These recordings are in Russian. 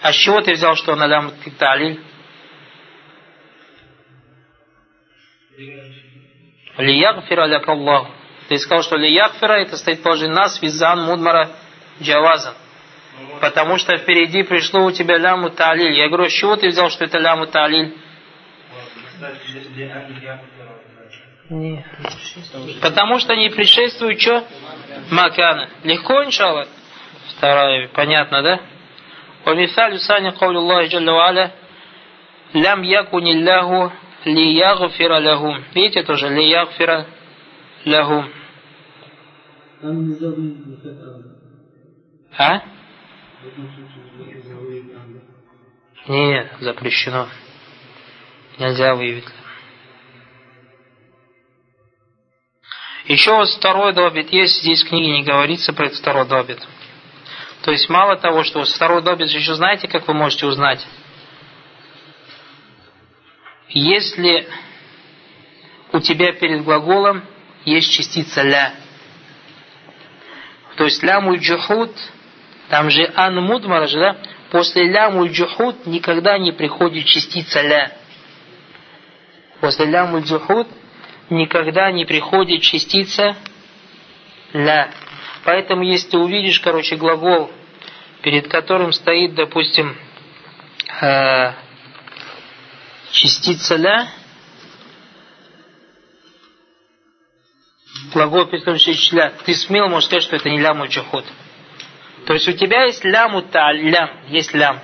А с чего ты взял, что она лям талиль? Лиягфира ляк Аллах. Ты сказал, что лиягфира это стоит положение нас визан мудмара джавазан. Потому что впереди пришло у тебя ляму талиль. Я говорю, с чего ты взял, что это ляму талиль? Нет. Потому что они предшествуют что? Макана. Легко, иншаллах? Вторая, понятно, да? ومثال ثاني قول الله جل وعلا لم يكن الله ليغفر لهم видите тоже ليغفر لهم а? Нет, запрещено. Нельзя выявить. Еще вот второй добит есть, здесь в книге не говорится про этот второй добит. То есть мало того, что второй добит еще знаете, как вы можете узнать? Если у тебя перед глаголом есть частица ля, то есть ляму джухуд, там же ан мудмара же, да? После ляму джухуд никогда не приходит частица ля. После ляму джухуд никогда не приходит частица ля. Поэтому, если увидишь, короче, глагол, перед которым стоит, допустим, э, частица ля, глагол, частица ля, ты смело можешь сказать, что это не ляму джухуд. То есть у тебя есть ляму та, лям, есть лям.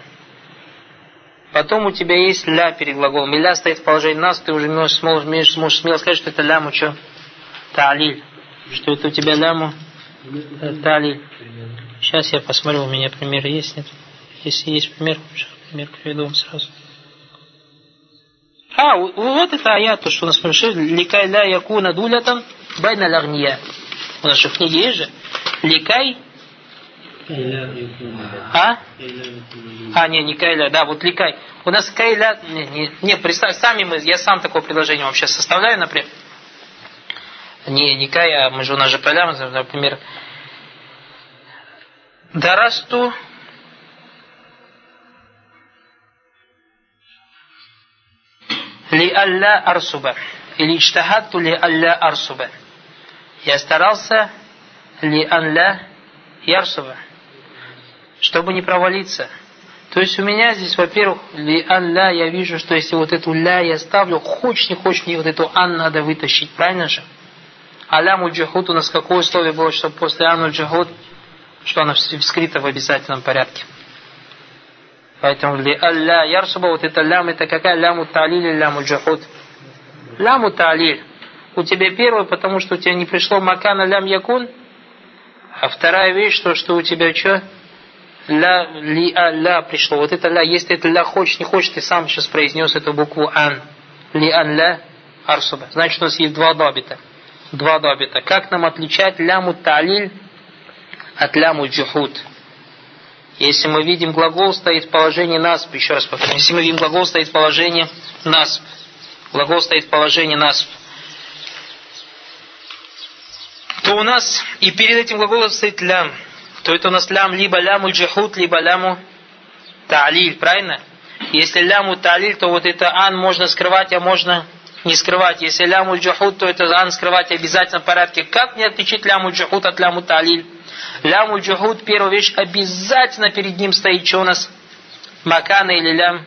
Потом у тебя есть ля перед глаголом. И ля стоит в положении нас, ты уже можешь, сможешь, сможешь смело сказать, что это ляму что? Таалиль. Что это у тебя ляму? Таалиль. Сейчас я посмотрю, у меня пример есть, нет? Если есть пример, пример приведу вам сразу. А, вот это аят, то, что у нас пришли. Ликай ля якуна дулятан байна лагния. У нас же в книге есть же. Ликай а? А, не, не кайля, да, вот ликай. У нас кайля, не, не, не представь, сами мы, я сам такое предложение сейчас составляю, например. Не, не кай, а мы же у нас же поля, например. Дарасту ли алля арсуба. Или ичтахатту ли алля арсуба. Я старался ли анля ярсуба чтобы не провалиться. То есть у меня здесь, во-первых, ли алля, я вижу, что если вот эту ля я ставлю, хочешь не хочешь, мне вот эту ан надо вытащить, правильно же? Аляму джахуд у нас какое условие было, чтобы после ану джахуд, что она вскрита в обязательном порядке. Поэтому ли алля ярсуба, вот это лям, это какая ляму талиль или ляму джахуд? Ляму талиль. У тебя первый, потому что у тебя не пришло макана лям якун, а вторая вещь, что, что у тебя что? ля, ли, а, ля пришло. Вот это ля, если это ля хочешь, не хочешь, ты сам сейчас произнес эту букву ан. Ли ан ля арсуба. Значит, у нас есть два добита. Два добита. Как нам отличать ляму талиль от ляму джухуд? Если мы видим глагол стоит в положении насп, еще раз повторю, если мы видим глагол стоит в положении насп, глагол стоит в положении насп, то у нас и перед этим глаголом стоит лям то это у нас лям либо ляму джихут, либо ляму та'лиль, правильно? Если ляму та'лиль, то вот это ан можно скрывать, а можно не скрывать. Если ляму джихут, то это ан скрывать в обязательном порядке. Как мне отличить ляму джихут от ляму та'лиль? Ляму джихут, первая вещь, обязательно перед ним стоит, что у нас? Макана или лям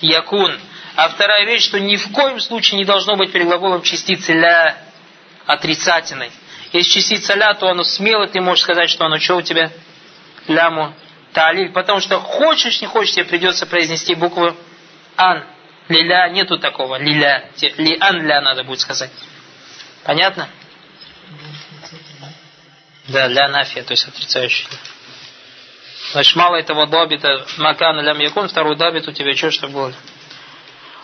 якун. А вторая вещь, что ни в коем случае не должно быть перед глаголом частицы ля отрицательной. Если частица ля, то оно смело, ты можешь сказать, что оно что у тебя? Ляму талиль. Потому что хочешь, не хочешь, тебе придется произнести букву ан. Лиля нету такого. Лиля. Ли ан ля надо будет сказать. Понятно? Да, ля нафия, то есть отрицающий. Значит, мало этого добита макана лям якун, второй добит у тебя что, что было?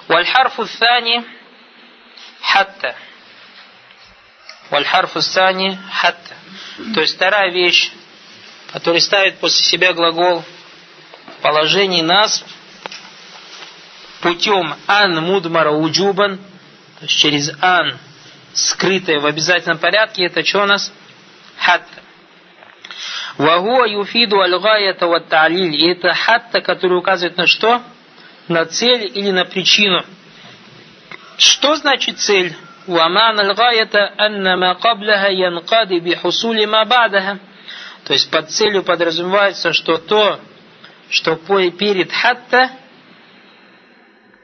Вальхарфу thani хатта. Вальхарфу сани хатта. То есть вторая вещь, которая ставит после себя глагол в положении нас путем ан мудмара уджубан, то есть через ан, скрытое в обязательном порядке, это что у нас? Хатта. Вагуа юфиду аль-гаята ва талиль. И это хатта, который указывает на что? На цель или на причину. Что значит цель? ومعنى الغاية أن ما قبلها ينقضي بحصول ما بعدها. То есть под целью подразумевается, что то, что перед хатта,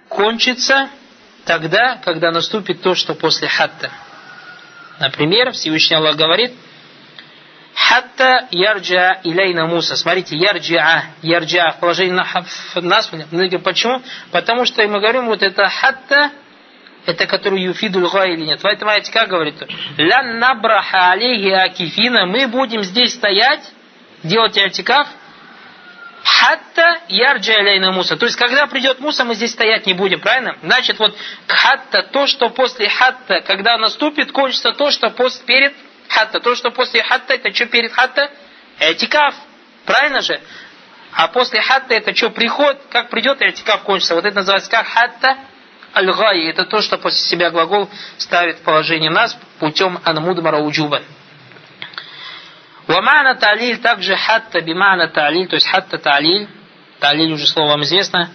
кончится тогда, когда наступит то, что после хатта. Например, Всевышний Аллах говорит, Хатта ярджа илейна Муса. Смотрите, ярджа, ярджа в положении на нас. Почему? Потому что мы говорим, вот это хатта, это который юфидуль или нет. В этом аяте как говорит? Лян набраха алейхи акифина. Мы будем здесь стоять, делать артикаф, хатта ярджа алейна Муса. То есть, когда придет Муса, мы здесь стоять не будем, правильно? Значит, вот хатта, то, что после хатта, когда наступит, кончится то, что после, перед хатта. То, что после хатта, это что перед хатта? Этикаф. Правильно же? А после хатта это что, приход? Как придет этикаф кончится? Вот это называется как хатта аль-гай. Это то, что после себя глагол ставит в положение нас путем анмудмара уджуба. Вамана талиль также хатта бимана талиль, то есть хатта талиль, талиль уже слово вам известно,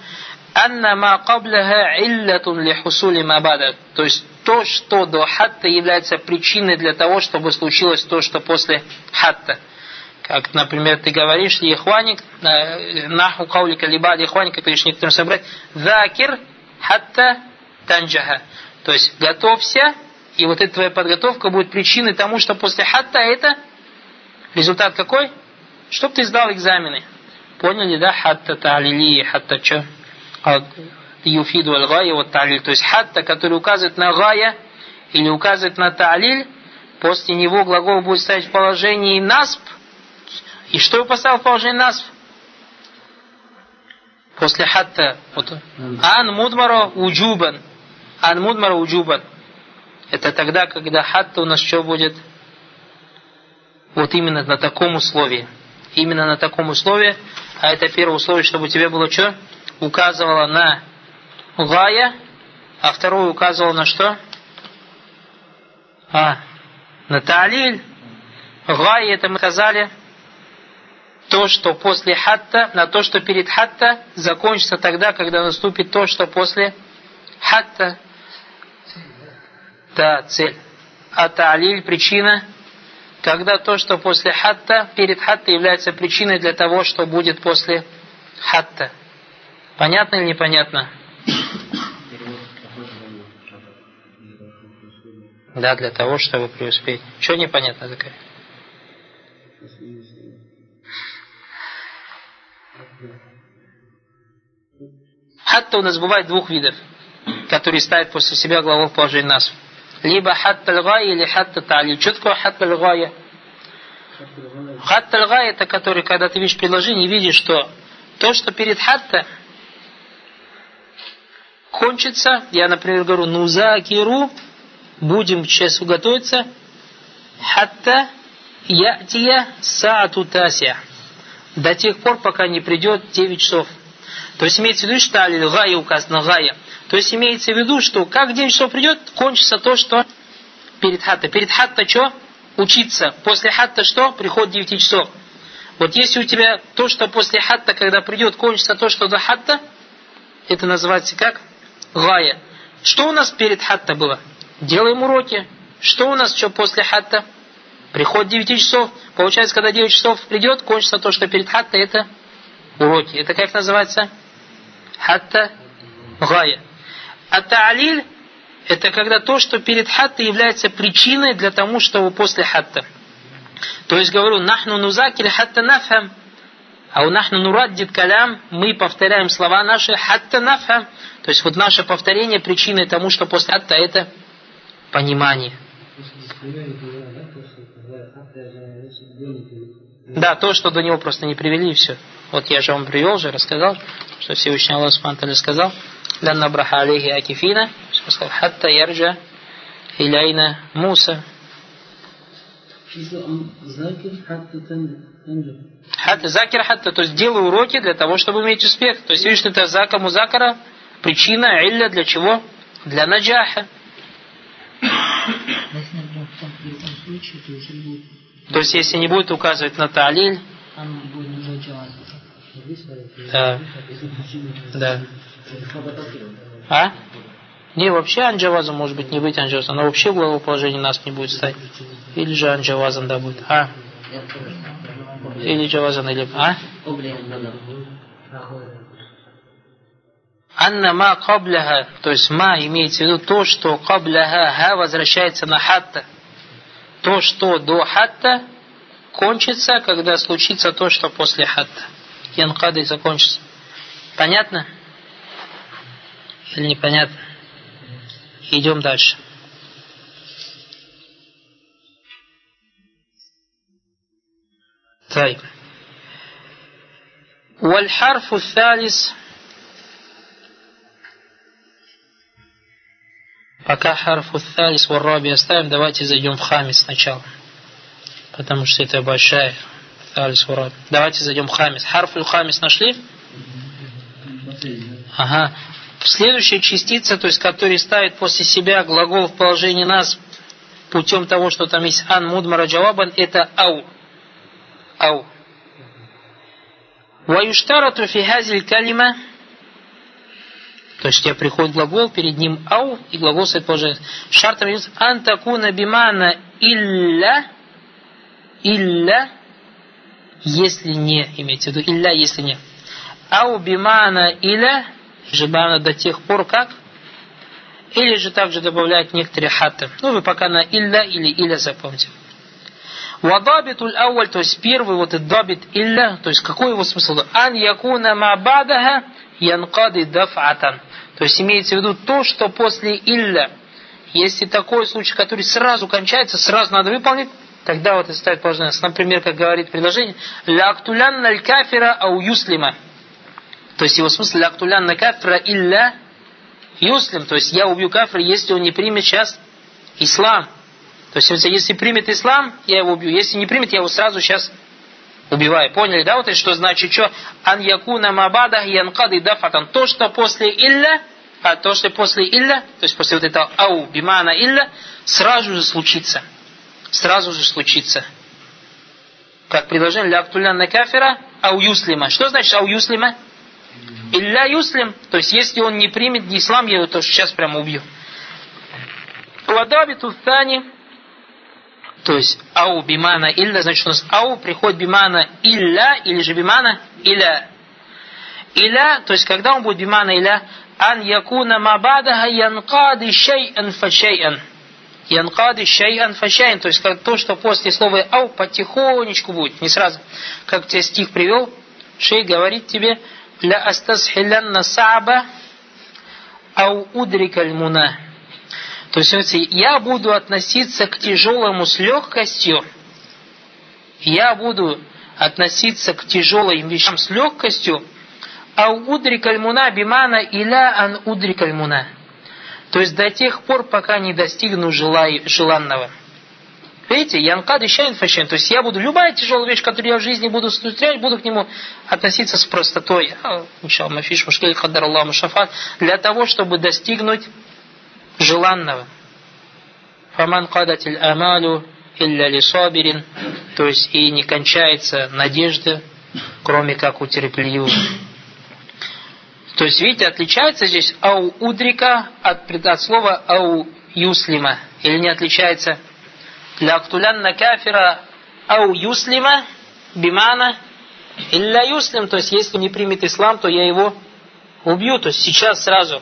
анна ма кабляха иллятун ли хусули мабада, то есть то, что до хатта является причиной для того, чтобы случилось то, что после хатта. Как, например, ты говоришь, лихваник, наху каулика либа лихваник, ты говоришь некоторым собрать, закир хатта танджаха. То есть готовься, и вот эта твоя подготовка будет причиной тому, что после хатта это результат какой? Чтоб ты сдал экзамены. Поняли, да? Хатта талили, хатта что? Юфиду аль гая вот талиль. То есть хатта, который указывает на гая или указывает на талиль, после него глагол будет ставить в положении насп. И что его поставил в положение насп? После хатта. Вот. Ан мудмара уджубан. Ан мудмара уджубан. Это тогда, когда хатта у нас что будет? Вот именно на таком условии. Именно на таком условии. А это первое условие, чтобы у тебя было что? Указывало на гая, а второе указывало на что? А, на талиль. Гая это мы сказали то, что после хатта, на то, что перед хатта, закончится тогда, когда наступит то, что после хатта. Да, цель. А талиль причина, когда то, что после хатта, перед хатта является причиной для того, что будет после хатта. Понятно или непонятно? Да, для того, чтобы преуспеть. Что непонятно такое? Хатта у нас бывает двух видов, которые ставят после себя главу в положение нас либо хатта лгая или хатта тали. Что такое хатта лгая? Хатта лгая это который, когда ты видишь предложение, видишь, что то, что перед хатта кончится, я, например, говорю, нузакиру, будем сейчас готовиться, хатта ятия саату тася. До тех пор, пока не придет 9 часов. То есть имеется в виду, что али гая указано гая. То есть имеется в виду, что как 9 часов придет, кончится то, что перед хатта. Перед хатта что? Учиться. После хатта что? Приход 9 часов. Вот если у тебя то, что после хатта, когда придет, кончится то, что до хатта, это называется как? Гая. Что у нас перед хатта было? Делаем уроки. Что у нас что после хатта? Приход 9 часов. Получается, когда 9 часов придет, кончится то, что перед хатта, это уроки. Это как называется? Хатта гая. А та'лиль – это когда то, что перед хатта является причиной для того, чтобы после хатта. То есть говорю, нахну нузакир хатта нафхам. А у нахну нураддит калям, мы повторяем слова наши хатта нафхам. То есть вот наше повторение причиной тому, что после хатта это понимание. Да, то, что до него просто не привели, и все. Вот я же вам привел же, рассказал, что Всевышний Аллах Субтитры сказал, «Ланна браха алейхи акифина», сказал, «Хатта ярджа иляйна Муса». Хатта закир хатта, то есть делай уроки для того, чтобы иметь успех. То есть видишь, что это зака музакара, причина, илля для чего? Для наджаха. То есть если не будет указывать на талиль, Да. Да. А? Не, вообще анджавазом может быть не быть анджавазом, но вообще в главоположении нас не будет стать. Или же анджавазом да будет. А? Или джавазан, или... А? Анна ма кабляха, то есть ма имеется в виду то, что кабляха ха возвращается на хатта То, что до хатта кончится, когда случится то, что после хатта. Янкады закончится. Понятно? Или непонятно? Идем дальше. طيب والحرف الثالث Пока харфу тhalис варраби оставим, давайте зайдем в хамис сначала. Потому что это большая тhalис варраби. Давайте зайдем в хамис. Харфу хамис нашли? Ага. Следующая частица, то есть, который ставит после себя глагол в положении нас путем того, что там есть ан мудмара джавабан, это ау. Ау. Ваюштарату фи хазиль калима то есть у тебя приходит глагол, перед ним ау, и глагол стоит положение. Шартом является антакуна бимана илля, илля, если не, имеется в виду, илля, если не. Ау бимана иля, жибана до тех пор, как или же также добавляют некоторые хаты. Ну, вы пока на илля или иля запомните. Вадабитуль ауаль, то есть первый вот этот дабит илля, то есть какой его смысл? Ан якуна ма бадаха янкады дафатан. То есть имеется в виду то, что после илля, если такой случай, который сразу кончается, сразу надо выполнить, тогда вот и ставит положение. Например, как говорит предложение, «Ляктулян наль кафира ау юслима». То есть его смысл «Ляктулян на кафира илля юслим». То есть я убью кафира, если он не примет сейчас ислам. То есть если примет ислам, я его убью. Если не примет, я его сразу сейчас убиваю. Поняли, да? Вот это что значит, что ан якуна мабада янкады дафатан. То, что после илля, а то, что после илля, то есть после вот этого ау бимана илля, сразу же случится. Сразу же случится. Как предложение ля актулян на кафира ау юслима. Что значит ау юслима? Илля юслим. То есть если он не примет ислам, я его то сейчас прямо убью. Ладабиту тани то есть ау бимана илля, значит у нас ау приходит бимана илля или же бимана иля. Иля, то есть когда он будет бимана иля, ан якуна мабадаха янкады шей'ан фашей'ан. Янкады шей'ан фашей'ан. То есть как то, что после слова ау потихонечку будет, не сразу. Как тебе стих привел, шей говорит тебе, ля астасхилянна саба ау удрикаль муна. То есть, смотрите, я буду относиться к тяжелому с легкостью, я буду относиться к тяжелым вещам с легкостью, а удрик альмуна бимана иля ан удрик альмуна. То есть до тех пор, пока не достигну желанного. Видите, янкад ищаин фашин. То есть я буду, любая тяжелая вещь, которую я в жизни буду встречать, буду к нему относиться с простотой. А, мафиш мушкель хадар Аллаху шафат. Для того, чтобы достигнуть желанного. Фаман кадатиль амалу илля лисабирин. То есть и не кончается надежда, кроме как у терпеливых. То есть, видите, отличается здесь ау удрика от, от слова ау юслима. Или не отличается? Ля актулянна кафира ау юслима бимана илля юслим. То есть, если не примет ислам, то я его убью. То есть, сейчас сразу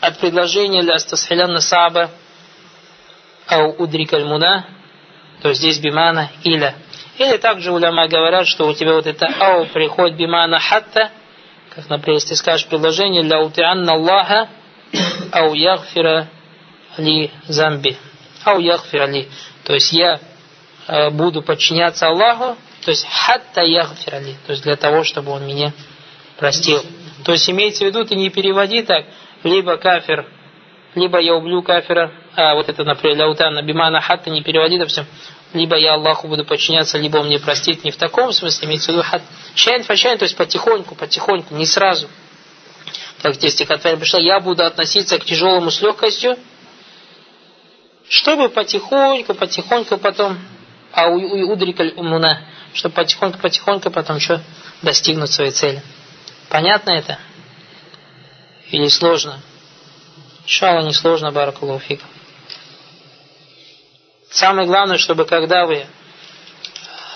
от предложения для астасхилянна саба ау удрикаль муна, то здесь бимана иля. Или также уляма говорят, что у тебя вот это ау приходит бимана хатта, как, например, если скажешь предложение для утианна Аллаха ау ягфира ли замби. Ау ягфира ли. То есть я э, буду подчиняться Аллаху, то есть хатта ягфира ли. То есть для того, чтобы он меня простил. То есть имеется в виду, ты не переводи так, либо кафир, либо я убью кафира, а вот это, например, ляутана бимана хатта не переводи, допустим, либо я Аллаху буду подчиняться, либо он мне простит. Не в таком смысле, имеется в виду хат. Чайн фачайн, то есть потихоньку, потихоньку, не сразу. Как здесь стихотворение пришло, я буду относиться к тяжелому с легкостью, чтобы потихоньку, потихоньку потом, а у удрикаль умуна, чтобы потихоньку-потихоньку потом что достигнуть своей цели. Понятно это? Или сложно? Шала не сложно, баракулуфикам. Самое главное, чтобы когда вы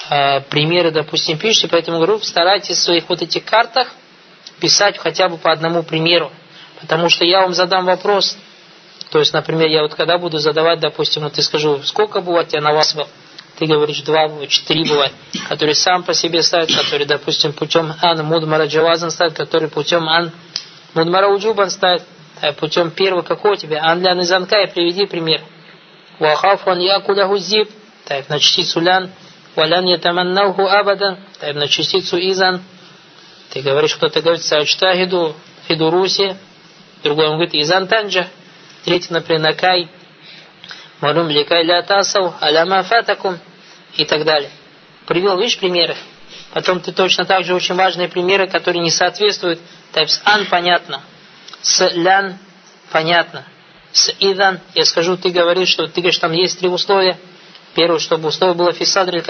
э, примеры, допустим, пишете, поэтому говорю, старайтесь в своих вот этих картах писать хотя бы по одному примеру. Потому что я вам задам вопрос, то есть, например, я вот когда буду задавать, допустим, вот ты скажу, сколько бывает тебя на вас ты говоришь два бывает, четыре бывает, которые сам по себе ставят, которые, допустим, путем ан мудмара джавазан ставят, которые путем ан мудмара уджубан ставят, а путем первого какого тебе, ан ля низанка, и приведи пример. Вахаф он якуляху зиб, так, на частицу лян, валян ятаманнауху абадан, так, на частицу изан, ты говоришь, кто-то говорит, саачтахиду фидуруси, другой он говорит, изан танджа, третий, например, накай, Марум ликай ля тасау, аляма фатакум. И так далее. Привел, видишь, примеры? Потом ты точно так же очень важные примеры, которые не соответствуют. Так, с ан понятно, с лян понятно, с идан, я скажу, ты говоришь, что ты говоришь, там есть три условия. Первое, чтобы условие было фисадриль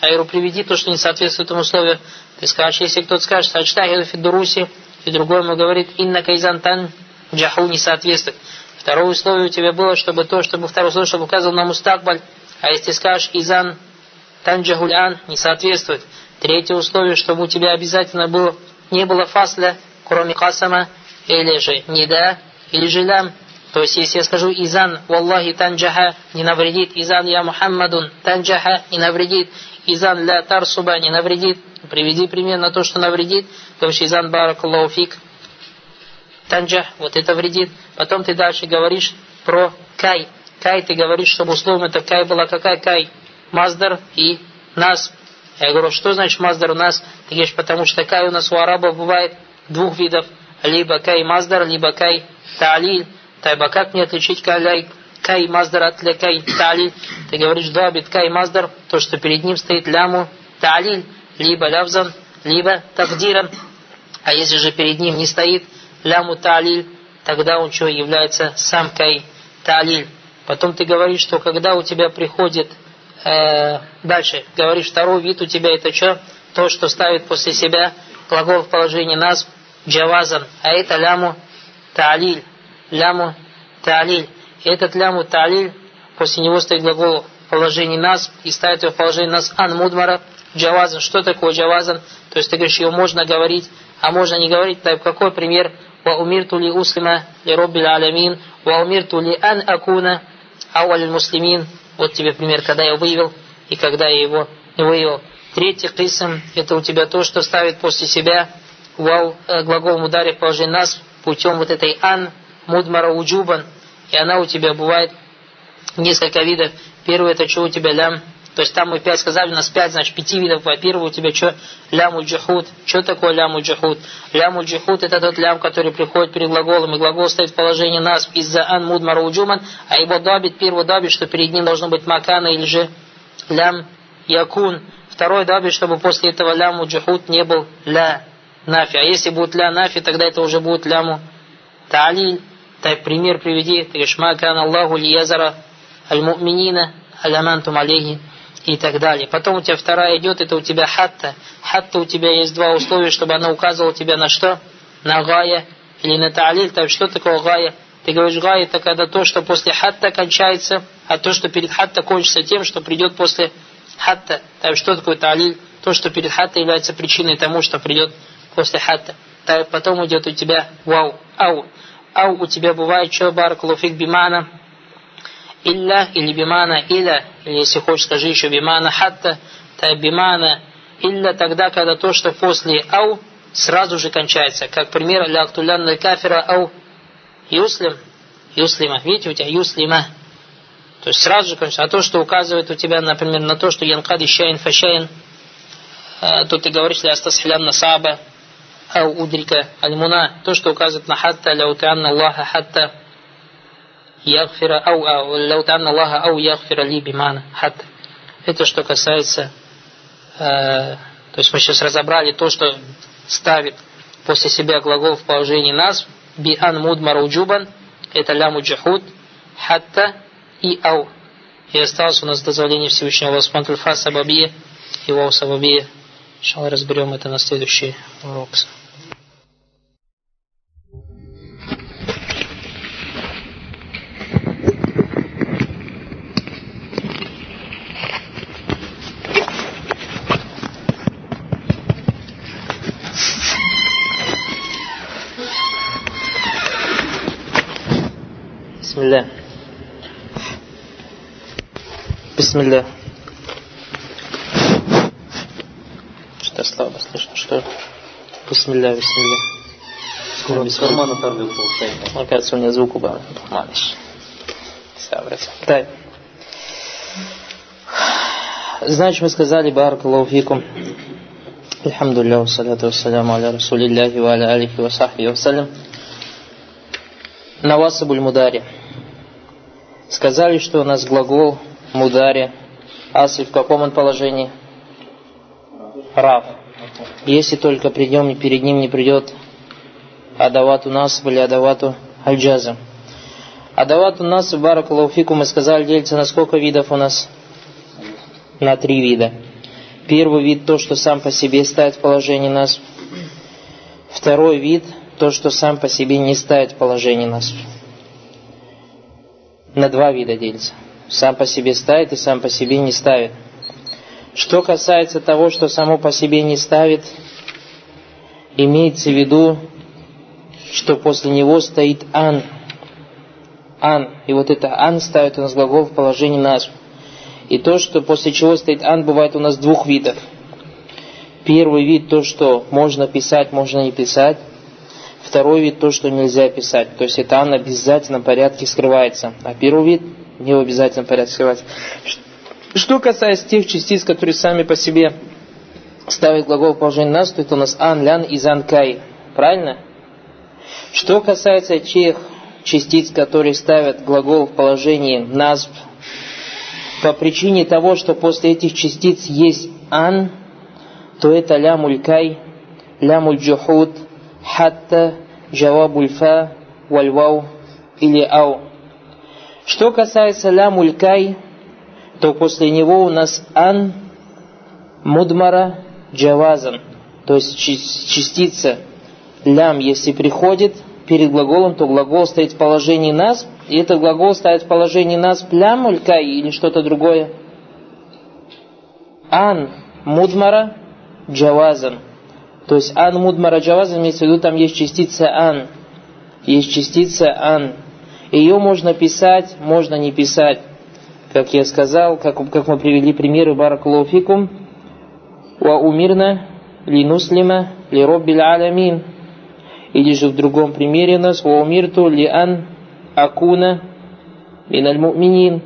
а его приведи то, что не соответствует этому условию. Ты скажешь, если кто-то скажет, сачтахиду фидуруси, и другой ему говорит, инна кайзан тан джаху не соответствует. Второе условие у тебя было, чтобы то, чтобы второе условие, чтобы указывал на мустакбаль. А если скажешь изан танджахулян, не соответствует. Третье условие, чтобы у тебя обязательно было, не было фасля, кроме касама, или же нида, или же лям. То есть, если я скажу изан, валлахи танджаха, не навредит, изан я Мухаммадун, танджаха, не навредит, изан ля тарсуба, не навредит, приведи пример на то, что навредит, то есть изан баракаллаху фик, танджах, вот это вредит. Потом ты дальше говоришь про кай. Кай ты говоришь, чтобы условно это кай была какая кай? Маздар и нас. Я говорю, что значит маздар у нас? Ты говоришь, потому что кай у нас у арабов бывает двух видов. Либо кай маздар, либо кай таалиль. Тайба как мне отличить кай, кай маздар от кай таалиль? Ты говоришь, да, бит кай маздар, то, что перед ним стоит ляму таалиль, либо лявзан, либо тагдиран. А если же перед ним не стоит ляму талиль, тогда он что является самкой талиль. Потом ты говоришь, что когда у тебя приходит э, дальше, говоришь, второй вид у тебя это что? То, что ставит после себя глагол в положении нас джавазан, а это ляму талиль, ляму талиль. И этот ляму талиль, после него стоит глагол в положении нас и ставит его в положение нас ан мудмара джавазан. Что такое джавазан? То есть ты говоришь, ее можно говорить, а можно не говорить. Так какой пример? Ва умирту ли услима ли роббил алямин, ва умирту ли ан акуна ауаль муслимин. Вот тебе пример, когда я вывел и когда я его не. Третий кисам – это у тебя то, что ставит после себя вау, э, глагол ударе положение нас путем вот этой ан, мудмара уджубан, и она у тебя бывает несколько видов. Первый – это что у тебя лям, то есть там мы пять сказали, у нас пять, значит, пяти видов. Во-первых, у тебя что? Ляму джихуд. Что такое ляму джихуд? Ляму джихуд это тот лям, который приходит перед глаголом, и глагол стоит в положении нас из-за ан муд маруджуман, а его дабит, первый дабит, что перед ним должно быть макана или же лям якун. Второй дабит, чтобы после этого ляму джихуд не был ля нафи. А если будет ля нафи, тогда это уже будет ляму та'лиль. Так, пример приведи. Ты говоришь, макана Аллаху лиязара аль-му'минина алямантум алейхи и так далее. Потом у тебя вторая идет, это у тебя хатта. Хатта у тебя есть два условия, чтобы она указывала тебя на что? На гая или на та'лиль. Так что такое гая? Ты говоришь, гая это когда то, что после хатта кончается, а то, что перед хатта кончится тем, что придет после хатта. Так что такое та'лиль? То, что перед хатта является причиной тому, что придет после хатта. Так потом идет у тебя вау, ау. Ау у тебя бывает что, баракулуфик бимана, илля или бимана иля, или если хочешь, скажи еще бимана хатта, та бимана илля тогда, когда то, что после ау, сразу же кончается. Как пример, ля актулянна кафира ау юслим, юслима. Видите, у тебя юслима. То есть сразу же кончается. А то, что указывает у тебя, например, на то, что янкад ищаин фашаин, э, ты говоришь, ля астасхилям насаба, ау удрика альмуна, то, что указывает на хатта, ля утанна Аллаха хатта, ягфира ау ау лау танна Аллаха ау ягфира ли бимана. Это что касается, э, то есть мы сейчас разобрали то, что ставит после себя глагол в положении нас, би ан мудмар уджубан, это ляму джахуд, хатта и ау. И осталось у нас дозволение Всевышнего Аллаха Субхану Фаса Бабия его сабабия. Иншалла разберем это на следующий урок. بسم الله بسم الله Что слабо слышно, что ли? Бисмилля, бисмилля. Скоро без кармана торгов получается. Кажется, у меня звук убавлен. Малыш. Сабрать. Так. Значит, мы сказали Баракаллаху фикум. Алхамдулилlah, вассаляту вассаляму аля расулиллахи ва аля алихи ва сахби вассалям. Навасабуль мудари. Сказали, что у нас глагол мудари. Асли в каком он положении? Рав. Если только придем перед ним не придет Адавату нас или Адавату Альджаза. Адавату нас в Баракалауфику мы сказали делится на сколько видов у нас? На три вида. Первый вид то, что сам по себе ставит в положение нас. Второй вид то, что сам по себе не ставит в положение нас. На два вида делится. Сам по себе ставит и сам по себе не ставит. Что касается того, что само по себе не ставит, имеется в виду, что после него стоит ан. Ан. И вот это ан ставит у нас глагол в положении нас. И то, что после чего стоит ан, бывает у нас двух видов. Первый вид то, что можно писать, можно не писать. Второй вид то, что нельзя писать. То есть это ан в обязательном порядке скрывается. А первый вид не в обязательном порядке скрывается. Что касается тех частиц, которые сами по себе ставят глагол в положение нас, то это у нас ан, лян и занкай. Правильно? Что касается тех частиц, которые ставят глагол в положении назб, по причине того, что после этих частиц есть ан, то это лямуль кай, лямуль джухуд, хатта, джавабуль фа, вальвау или ау. Что касается лямуль кай, то после него у нас ан мудмара джавазан, то есть частица лям, если приходит перед глаголом, то глагол стоит в положении нас, и этот глагол стоит в положении нас лям улькай или что-то другое. Ан мудмара джавазан. То есть ан мудмара джавазан, имеется в виду, там есть частица ан. Есть частица ан. Ее можно писать, можно не писать как я сказал, как, как мы привели примеры Баракулуфикум, «Ва умирна ли нуслима ли алямин». Или же в другом примере у нас «Ва умирту ли ан акуна миналь муминин».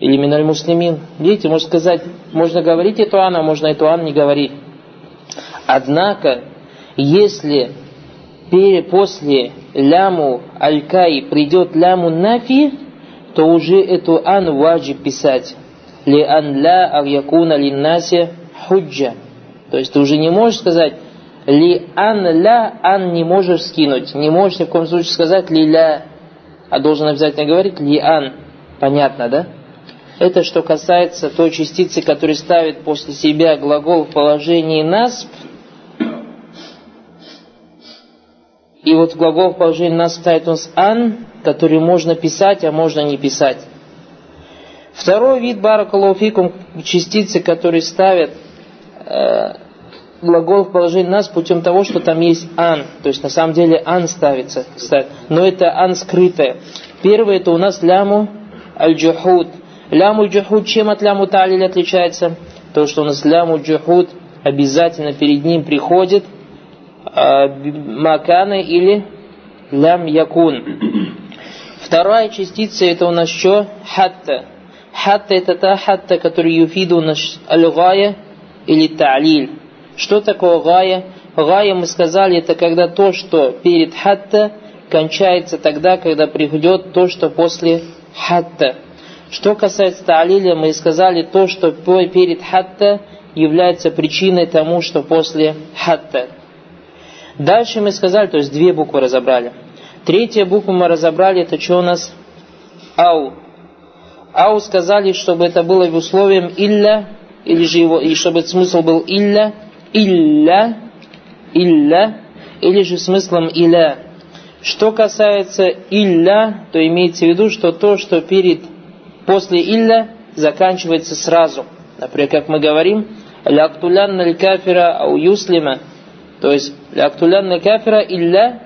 Или миналь муслимин. Видите, можно сказать, можно говорить эту ан, а можно эту ан не говорить. Однако, если после ляму аль-кай придет ляму нафи, то уже эту ан ваджиб писать. Ли ан ла ав якуна линнасе худжа. То есть ты уже не можешь сказать ли ан ла, ан не можешь скинуть. Не можешь ни в коем случае сказать ли ля, а должен обязательно говорить ли ан. Понятно, да? Это что касается той частицы, которая ставит после себя глагол в положении насп. И вот глагол в положении нас ставит у нас ан, который можно писать, а можно не писать. Второй вид баракалуфикум частицы, которые ставят э, глагол в положении нас путем того, что там есть ан. То есть на самом деле ан ставится. Ставит. Но это ан скрытое. Первое это у нас ляму аль-джухуд. Ляму аль-джухуд чем от ляму талиль отличается? То, что у нас ляму аль-джухуд обязательно перед ним приходит э, маканы или лям якун. Вторая частица это у нас что? Хатта. Хатта это та хатта, которая юфиду у нас аль-гая или та'лиль. Что такое гая? Гая, мы сказали, это когда то, что перед хатта, кончается тогда, когда придет то, что после хатта. Что касается та'лиля, мы сказали то, что перед хатта является причиной тому, что после хатта. Дальше мы сказали, то есть две буквы разобрали. Третья буква мы разобрали, это что у нас? Ау. Ау сказали, чтобы это было в условием илля или же его, и чтобы смысл был илля, илля, илля, или же смыслом иля. Что касается илля, то имеется в виду, что то, что перед, после илля, заканчивается сразу. Например, как мы говорим, ляктулян наль кафира ау юслима. То есть, ляктулян наль кафира илля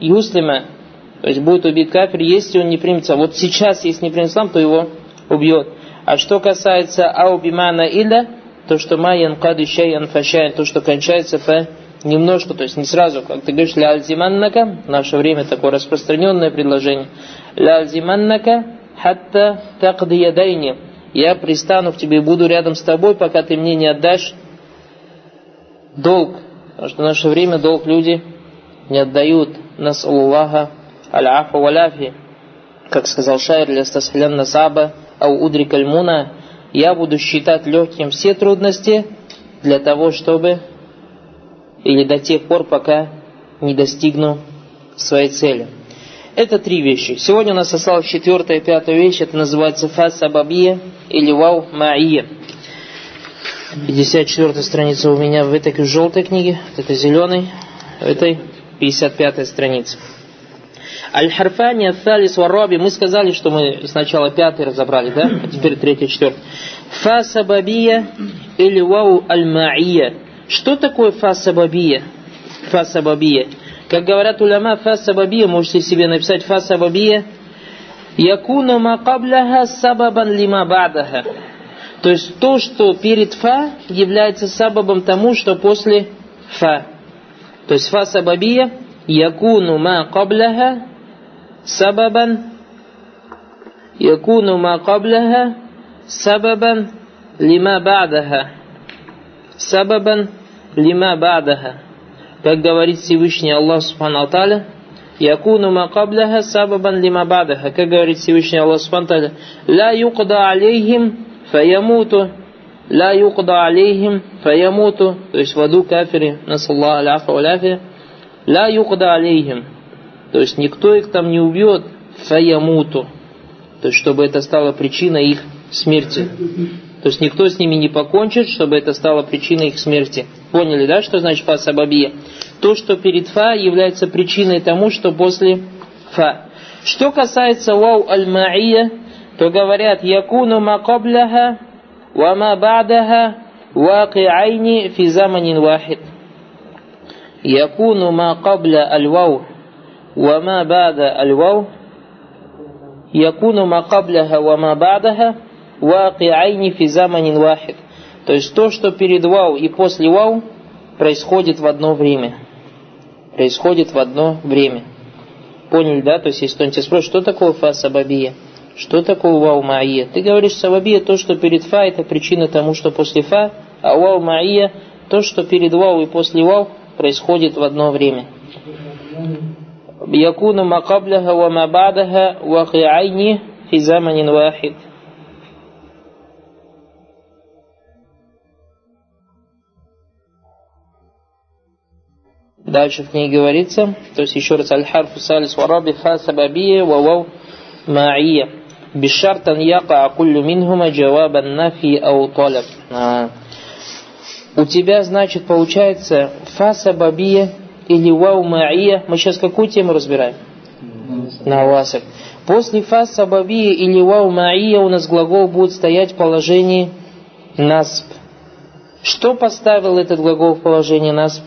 юслима. То есть, будет убит кафир, если он не примется. Вот сейчас, если не примет ислам, то его убьет. А что касается аубимана иля, то, что майян каду шайян фашаян, то, что кончается по немножко, то есть не сразу, как ты говоришь, ля альзиманнака, в наше время такое распространенное предложение, ля альзиманнака хатта такди ядайни, я пристану к тебе и буду рядом с тобой, пока ты мне не отдашь долг, потому что в наше время долг люди не отдают, нас Аллаха аль-афа валяфи, как сказал шайр, лястасхлян насаба, ау удри кальмуна, я буду считать легким все трудности для того, чтобы или до тех пор, пока не достигну своей цели. Это три вещи. Сегодня у нас осталась четвертая и пятая вещь. Это называется фас сабабия или вау маия. 54 страница у меня в этой желтой книге, это зеленой, в этой 55 страница. Аль-Харфани, Аль-Талис, Вараби. Мы сказали, что мы сначала пятый разобрали, да? А теперь третий, четвертый. Фа сабабия или вау аль-маия. Что такое фа сабабия? Фа сабабия. Как говорят уляма, фа сабабия, можете себе написать фа сабабия. Якуну ма кабляха сабабан лима ба'даха. То есть то, что перед фа, является сабабом тому, что после фа. То есть фа сабабия, якуну ма кабляха سببا يكون ما قبلها سببا لما بعدها سببا لما بعدها как говорит Всевышний Аллах Субхану Аталя Якуну ма кабляха сабабан лима бадаха. Как говорит Всевышний Аллах Субхану Аталя Ла юкда алейхим фаямуту Ла юкда алейхим фаямуту То есть в аду кафири Насаллаху аляфа валяфия Ла юкда алейхим то есть никто их там не убьет, фаямуту. То есть чтобы это стало причиной их смерти. То есть никто с ними не покончит, чтобы это стало причиной их смерти. Поняли, да, что значит фа сабабия? То, что перед фа является причиной тому, что после фа. Что касается вау аль-ма'ия, то говорят якуну макабляха ва ма ба'даха ваки'айни фи заманин вахид. Якуну ма кабля аль-вау وما بعد الواو يكون ما قبلها وما بعدها واقعين في زمن واحد. То есть то, что перед вау и после вау, происходит в одно время. Происходит в одно время. Поняли, да? То есть, если кто-нибудь спросит, что такое фа сабабия? Что такое вау маия? Ты говоришь, сабабия, то, что перед фа, это причина тому, что после фа, а вау маия, то, что перед вау и после вау, происходит в одно время. يكون ما قبلها وما بعدها واقعين في زمن واحد Дальше в книге говорится, то есть еще раз аль-харфу салис вараби фа сабабия ва вау ма'ия. Бишартан яка куллю минхума джавабан нафи ау талаб. У тебя, значит, получается фа сабабия или вау ма'ия. Мы сейчас какую тему разбираем? Навасак. После фас сабабия или вау ма'ия у нас глагол будет стоять в положении насп. Что поставил этот глагол в положение насп?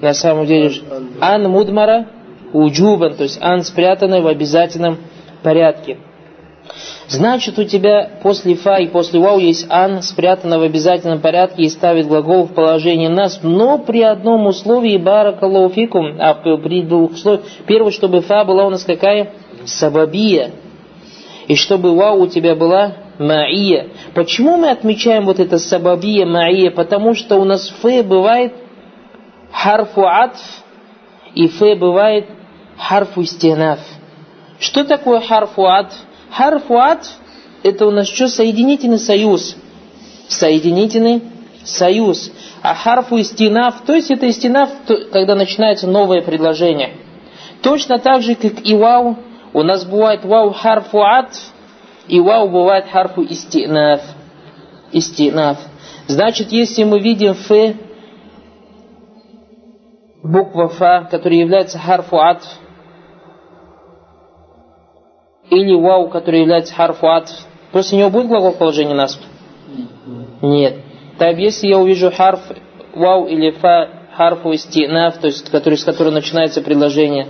На самом деле, ан мудмара уджубан, то есть ан спрятанный в обязательном порядке. Значит, у тебя после фа и после вау есть ан, спрятано в обязательном порядке и ставит глагол в положение нас, но при одном условии баракаллаху а при двух условиях, первое, чтобы фа была у нас какая? Сабабия. И чтобы вау у тебя была маия. Почему мы отмечаем вот это сабабия, маия? Потому что у нас фе бывает харфу атф, и фе бывает харфу стенаф. Что такое харфу атф? Харфу атф – это у нас что? Соединительный союз. Соединительный союз. А харфу истинаф, то есть это истинаф, когда начинается новое предложение. Точно так же, как и вау, у нас бывает вау харфу атф, И вау бывает харфу истинаф. Истинаф. Значит, если мы видим ф, буква фа, которая является харфу атф, или вау, который является харфу атф, после него будет глагол положения насп? Нет. Так, если я увижу харф вау или фа, харфу истинаф, то есть который, с которого начинается предложение,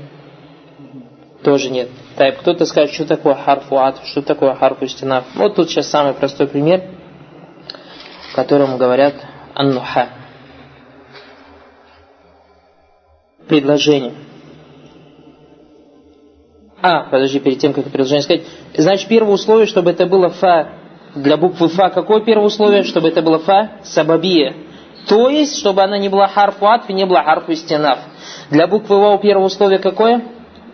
тоже нет. Так, кто-то скажет, что такое харфу атф, что такое харфу истинаф. Вот тут сейчас самый простой пример – которому говорят аннуха. Предложение. А, подожди, перед тем, как предложение сказать. Значит, первое условие, чтобы это было фа, для буквы фа, какое первое условие? Чтобы это было фа сабабия. То есть, чтобы она не была харфу атфи, не была харфу истинаф. Для буквы вау первое условие какое?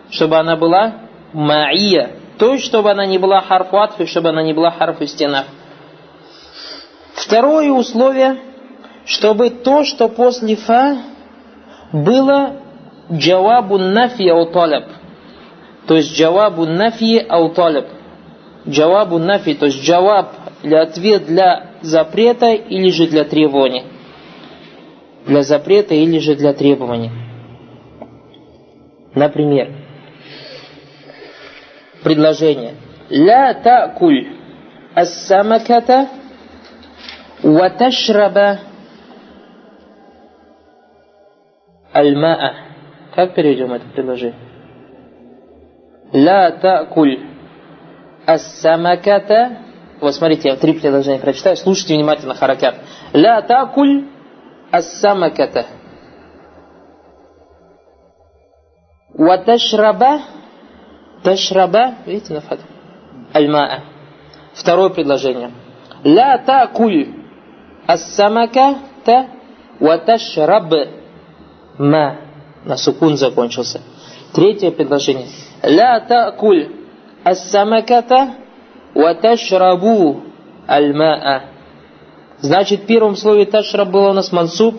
Чтобы она была маия. То есть, чтобы она не была харфу атфи, чтобы она не была харфу истинаф. Второе условие, чтобы то, что после фа, было джавабу нафи ауталаб. То есть джавабу нафи ауталиб. Джавабу нафи, то есть джаваб или ответ для запрета или же для требования. Для запрета или же для требования. Например, предложение. Ля такуль ас-самаката ва. Как перейдем это предложение? Ла такуль ассамаката Вот смотрите, я три предложения прочитаю. Слушайте внимательно харакят. Ла такуль ассамаката Ваташраба Ташраба Видите на фату? Альмаа. Второе предложение. Ла такуль Ас-самака та ваташраб ма. На сукун закончился. Третье предложение. Ля та'куль ас-самаката ваташрабу аль-ма'a. Значит, в первом слове ташраб было у нас мансуб,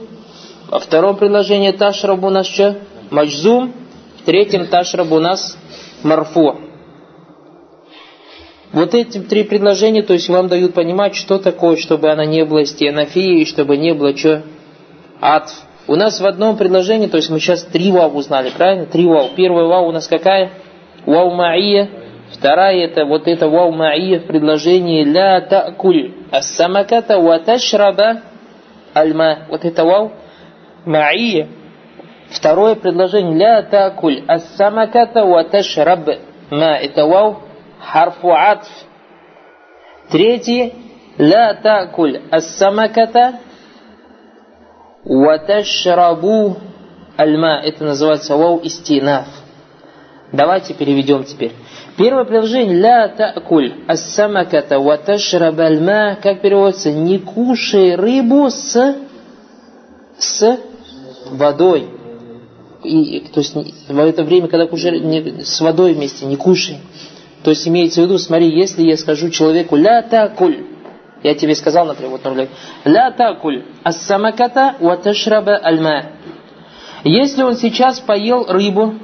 во втором предложении ташраб у нас что? Маджзум, в третьем ташраб у нас марфу. Вот эти три предложения, то есть вам дают понимать, что такое, чтобы она не была стенафией, чтобы не было что? Атф. У нас в одном предложении, то есть мы сейчас три вау узнали, правильно? Три вау. Первая вау у нас какая? Ваумаия. Вторая это вот это ваумаия в предложении ля такуль ассамаката ва ташраба альма. Вот это вау маия. Второе предложение ля такуль ассамаката ва ташраб ма. Это вау харфу атф. Третье ля такуль ассамаката ва ташрабу альма. Это называется вау истинаф. Давайте переведем теперь. Первое предложение ля та'куль ас-самаката ва ташраб альма как переводится не кушай рыбу с с водой. И, то есть в это время, когда кушай не, с водой вместе, не кушай. То есть имеется в виду, смотри, если я скажу человеку ля такуль, я тебе сказал, например, вот, например, ля такуль, ас-самаката ва ташраба альма. Если он сейчас поел рыбу,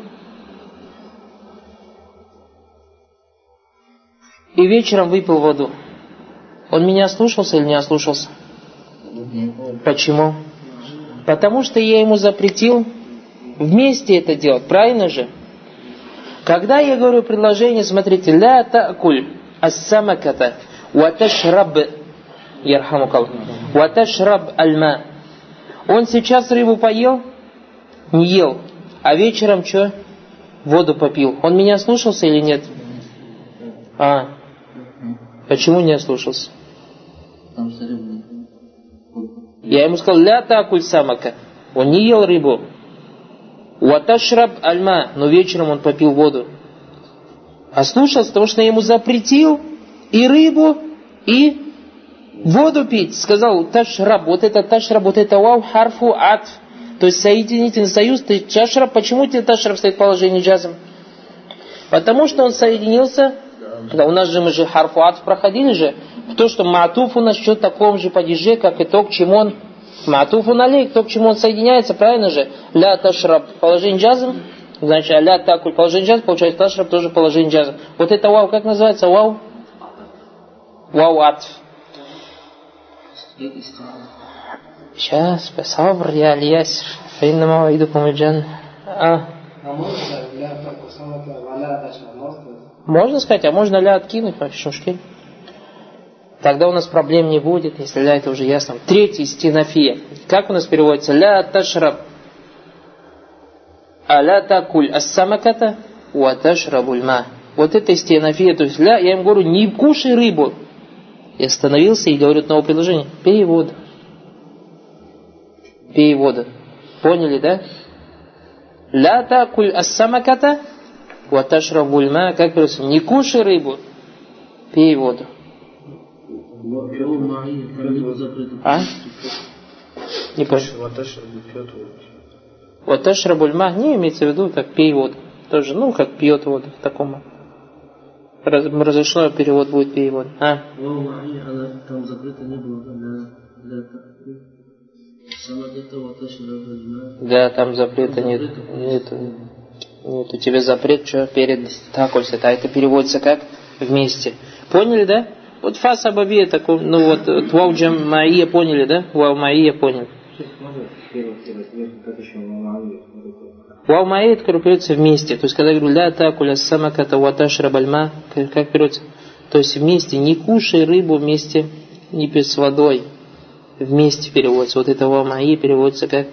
и вечером выпил воду, он меня слушался или не ослушался? Почему? Потому что я ему запретил вместе это делать, правильно же? Когда я говорю предложение, смотрите, ля та'куль ас-самаката ва ташраб ярхамукал ва ташраб альма. Он сейчас рыбу поел? Не ел. А вечером что? Воду попил. Он меня слушался или нет? А. Почему не слушался? Я ему сказал, ля такуль самака. Он не ел рыбу. Ваташраб альма, но вечером он попил воду. Ослушался, потому что я ему запретил и рыбу, и воду пить. Сказал ташраб, вот это ташраб, вот это вау харфу ат. То есть соединительный союз, ты ташраб, почему тебе ташраб стоит в положении джазм? Потому что он соединился, да, у нас же мы же харфу ат проходили же, то, что матуф у нас что таком же падеже, как и то, к чему он Матуфу налейк, то, к чему он соединяется, правильно же? Ля ташраб, положение джазм, значит, ля такуль, положение джазм, получается ташраб тоже положение джазм. Вот это вау, как называется вау? Вау атф. Сейчас, сабр, я алияср. Фаиннама ваидукум джан. А. Можно сказать, а можно ля откинуть, вообще шушки. Тогда у нас проблем не будет, если ля это уже ясно. Третий стенофия. Как у нас переводится? Ля ташраб. Аля такуль ассамаката ва ташрабуль ма. Вот это стенофия, то есть ля, я им говорю, не кушай рыбу. Я остановился и говорю новое предложение. Пей воду. Пей воду. Поняли, да? Ля такуль ассамаката ва ташрабуль ма. Как говорится, не кушай рыбу, пей воду. А? Не понял. Вот ашрабульма не имеется в виду, как пей воду. Тоже, ну, как пьет воду в таком. Раз, разрешено перевод будет пей воду. А? Там закрыто не было да, там запрета нет. Нет, нет, у тебя запрет, что перед такольс, а это переводится как вместе. Поняли, да? Вот фа сабабия такой, ну вот твау джам маия поняли, да? Вау маия поняли. Вау маия это переводится вместе. То есть когда я говорю ля такуля самаката ваташ рабальма, как переводится? То есть вместе, не кушай рыбу вместе, не пей с водой. Вместе переводится. Вот это вау маия переводится как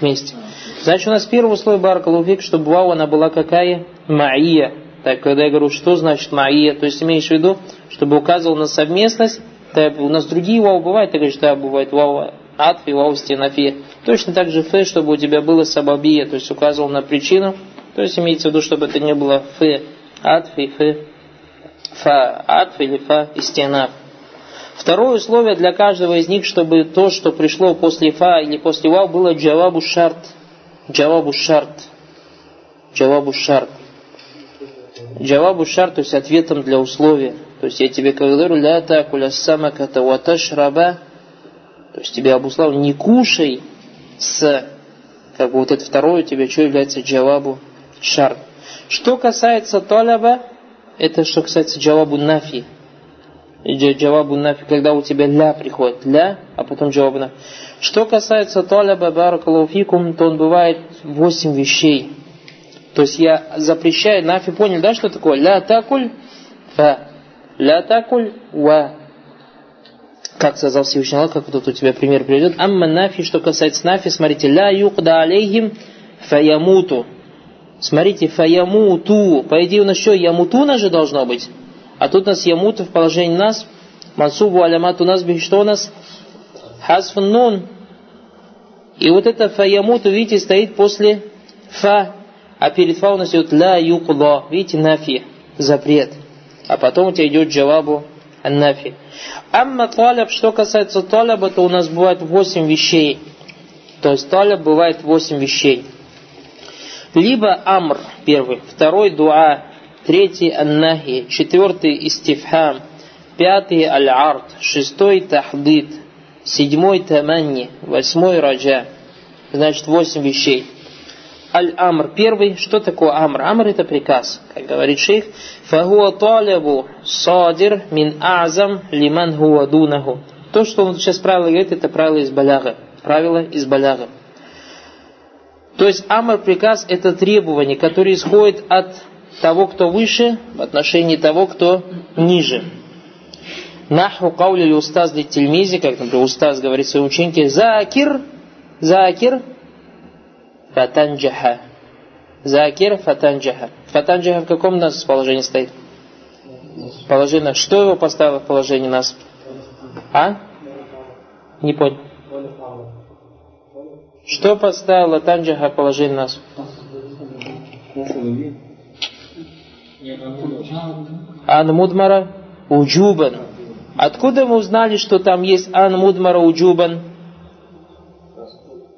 вместе. Значит, у нас первое условие баракалуфик, чтобы вау она была какая? Маия. Так, когда я говорю, что значит маия, то есть имеешь в виду, чтобы указывал на совместность, так, у нас другие вау бывают, ты говоришь, да, бывает вау атф и вау стенафия. Точно так же фе, чтобы у тебя было сабабия, то есть указывал на причину, то есть имеется в виду, чтобы это не было фе атф и фе фа атф или фа и стенаф. Второе условие для каждого из них, чтобы то, что пришло после фа или после вау, было джавабу шарт. Джавабу шарт. Джавабу шарт. Джавабу шар, то есть ответом для условия. То есть я тебе говорю, ля такуля самаката ваташ раба, то есть тебе обуславлю, не кушай с, как бы вот это второе у тебя, что является джавабу шар. Что касается талаба, это что касается джавабу нафи. Джавабу нафи, когда у тебя ля приходит, ля, а потом джавабу нафи. Что касается талаба баракалуфикум, то он бывает восемь вещей. То есть я запрещаю, нафи понял, да, что такое? Ля такуль фа. Ля такуль ва. Как сказал Всевышний Аллах, как вот у тебя пример приведет. Амма нафи, что касается нафи, смотрите, ля юкда алейхим фаямуту. Смотрите, фаямуту. По идее у нас что, ямутуна же должно быть. А тут у нас ямуту в положении нас. Мансубу алямат у нас, что у нас? Хасфун нун. И вот это фаямуту, видите, стоит после фа а перед фа у нас идет ля юкла, видите, нафи, запрет. А потом у тебя идет джавабу нафи. Амма таляб, что касается талаба, то у нас бывает 8 вещей. То есть таляб бывает 8 вещей. Либо амр, первый, второй дуа, третий аннахи, четвертый истифхам, пятый аль-арт, шестой тахдид, седьмой таманни, восьмой раджа. Значит, 8 вещей. Аль-Амр. Первый, что такое Амр? Амр это приказ. Как говорит шейх, фахуа талябу садир мин азам лиман хуа дунаху. То, что он сейчас правило говорит, это правило из Баляга. Правило из Баляга. То есть Амр приказ это требование, которое исходит от того, кто выше, в отношении того, кто ниже. Наху каули устаз для тельмизи, как, например, устаз говорит своей ученике, закир, закир, фатанджаха. Закир фатанджаха. Фатанджаха в каком у нас положении стоит? Положение. Что его поставило в положение нас? А? Не понял. Что поставило Танджаха в положение нас? Ан Мудмара Уджубан. Откуда мы узнали, что там есть Ан Мудмара Уджубан?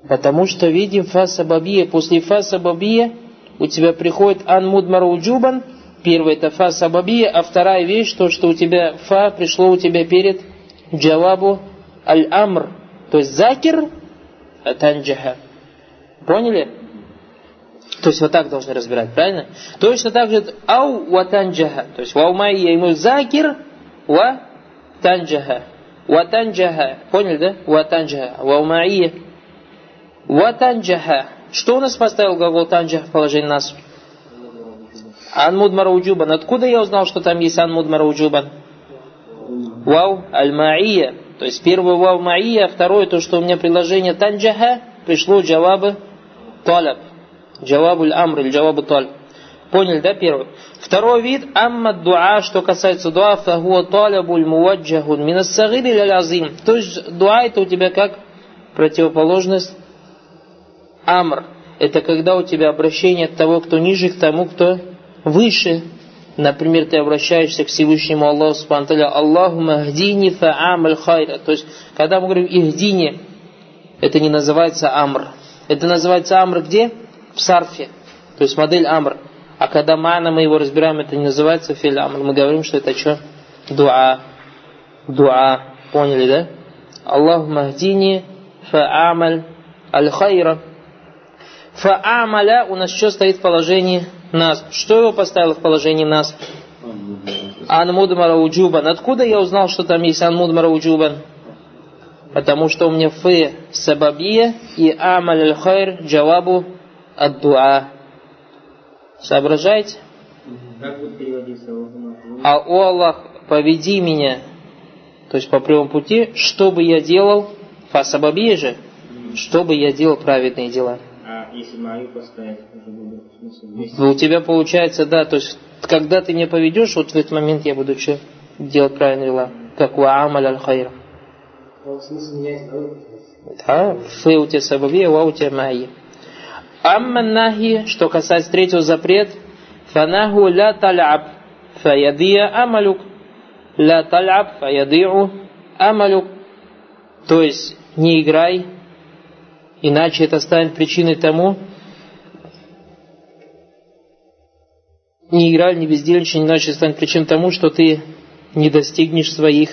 Потому что видим фа сабабия. После фа сабабия у тебя приходит ан мудмар уджубан. Первое это фа сабабия, а вторая вещь, то, что у тебя фа пришло у тебя перед джавабу аль-амр. То есть закир танджаха. Поняли? То есть вот так должны разбирать, правильно? Точно так же ау ватанджаха. То есть вау май ему закир ва танджаха. Ватанджаха. Поняли, да? Ватанджаха. Ваумаия. Ватанджаха. Что у нас поставил глагол танджаха в положении нас? Анмудмара уджубан. Откуда я узнал, что там есть анмудмара уджубан? Вау аль-маия. То есть первый вау маия, второе то, что у меня приложение танджаха, пришло джавабы талаб. Джавабуль амр или джавабу талаб. Поняли, да, первый? Второй вид, амма дуа, что касается дуа, фахуа талабуль муаджахун минас сагир или азим. То есть дуа это у тебя как противоположность амр. Это когда у тебя обращение от того, кто ниже, к тому, кто выше. Например, ты обращаешься к Всевышнему Аллаху Субтитры Аллаху махдини фа'амаль хайра. То есть, когда мы говорим ихдини, это не называется амр. Это называется амр где? В сарфе. То есть модель амр. А когда мана мы его разбираем, это не называется филь амр. Мы говорим, что это что? Дуа. Дуа. Поняли, да? Аллаху махдини фа'амаль аль хайра. Фа'амаля у нас что стоит в положении нас. Что его поставило в положение нас? Анмудмара уджубан. Откуда я узнал, что там есть анмудмара уджубан? Потому что у меня фы сабабия и амаль аль хайр джавабу ад дуа. Соображаете? А о Аллах, поведи меня, то есть по прямому пути, что бы я делал, фа сабабия же, что бы я делал праведные дела. А если мою поставить, уже будет смысл вместе. Ну, У тебя получается, да, то есть, когда ты меня поведешь, вот в этот момент я буду что? Делать правильные дела. Как у амаль аль хайр. Меняется, Да, фы у тебя сабабия, ва у тебя майя. Амма нахи, что касается третьего запрет, фанаху ля таляб, фаядия амалюк. Ля таляб, фаядиу амалюк. То есть, не играй, иначе это станет причиной тому, не играй, не бездельничай, иначе это станет причиной тому, что ты не достигнешь своих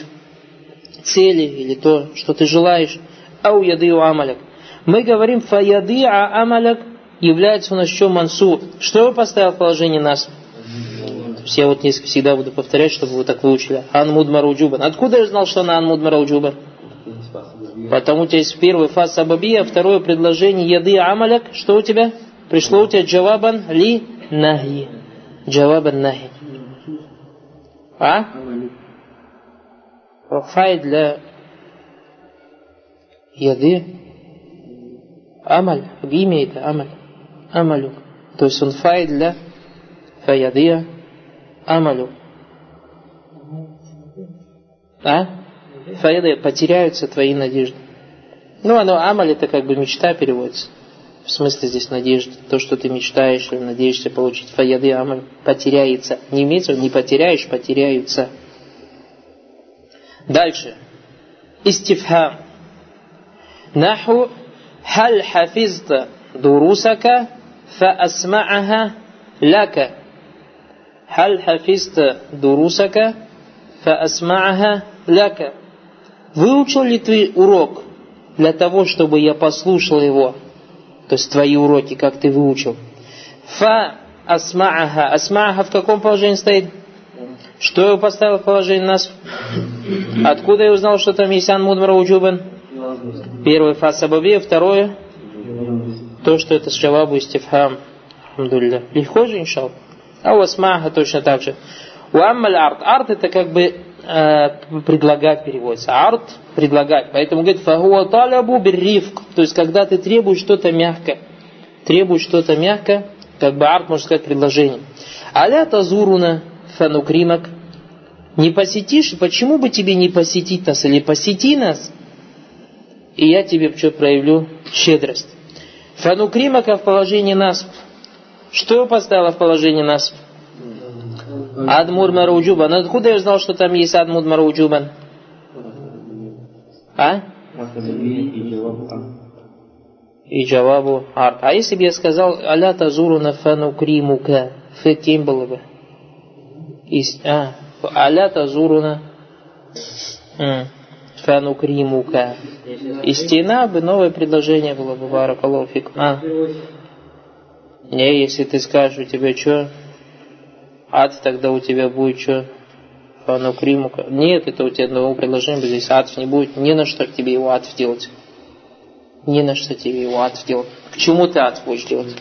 целей или то, что ты желаешь. Ау яды амаляк. Мы говорим фаяды а амаляк является у нас что мансу. Что я поставил в положение нас? Я вот несколько всегда буду повторять, чтобы вы так выучили. Анмуд Маруджубан. Откуда я знал, что она Анмуд Маруджубан? Потому у тебя есть первый фаз сабабия, второе предложение яды амаляк. Что у тебя? Пришло у тебя джавабан ли нахи. Джавабан нахи. А? Фай для яды амаль. В имя это амаль. Амалю. То есть он фай для фаядия амалю. А? Фаядия, потеряются твои надежды. Ну, оно амаль это как бы мечта переводится. В смысле здесь надежда. То, что ты мечтаешь или надеешься получить фаяды амаль, потеряется. Не имеется, не потеряешь, потеряются. Дальше. Истифхам. Наху хал хафизта дурусака фаасма'аха лака. Хал хафизта дурусака фаасма'аха лака. Выучил ли ты урок для того, чтобы я послушал его? То есть твои уроки, как ты выучил. Фа асма'аха. Асма'аха в каком положении стоит? Что я поставил в положение нас? Откуда я узнал, что там есть Анмудмара Уджубан? Первый фас сабабия, второе то, что это шавабу и стифхам. Алхамдулилля. Легко же, иншалл. А у асмаха точно так же. У аммаль арт. Арт это как бы э, предлагать переводится. Арт предлагать. Поэтому говорит, фахуа талябу биррифк. То есть, когда ты требуешь что-то мягко. Требуешь что-то мягко, как бы арт, можно сказать, предложение. Аля тазуруна фанукримак. Не посетишь, почему бы тебе не посетить нас? Или посети нас, и я тебе что проявлю щедрость. Фанукримака в положении нас. Что поставила в положение нас? Адмур Маруджубан. Откуда я узнал, что там есть Адмур Маруджубан? А? И джавабу арт. А если бы я сказал Аля тазуру на фанукримука, фе кем было бы? Из, а, Аля тазуруна фанукримука. И стена бы новое предложение было бы баракалуфик. А. Не, если ты скажешь, у тебя что? Ад, тогда у тебя будет что? акафа нукримука. Нет, это у тебя новое предложение, здесь атф не будет. Не на что тебе его атф делать. Не на что тебе его атф делать. К чему ты атф будешь делать?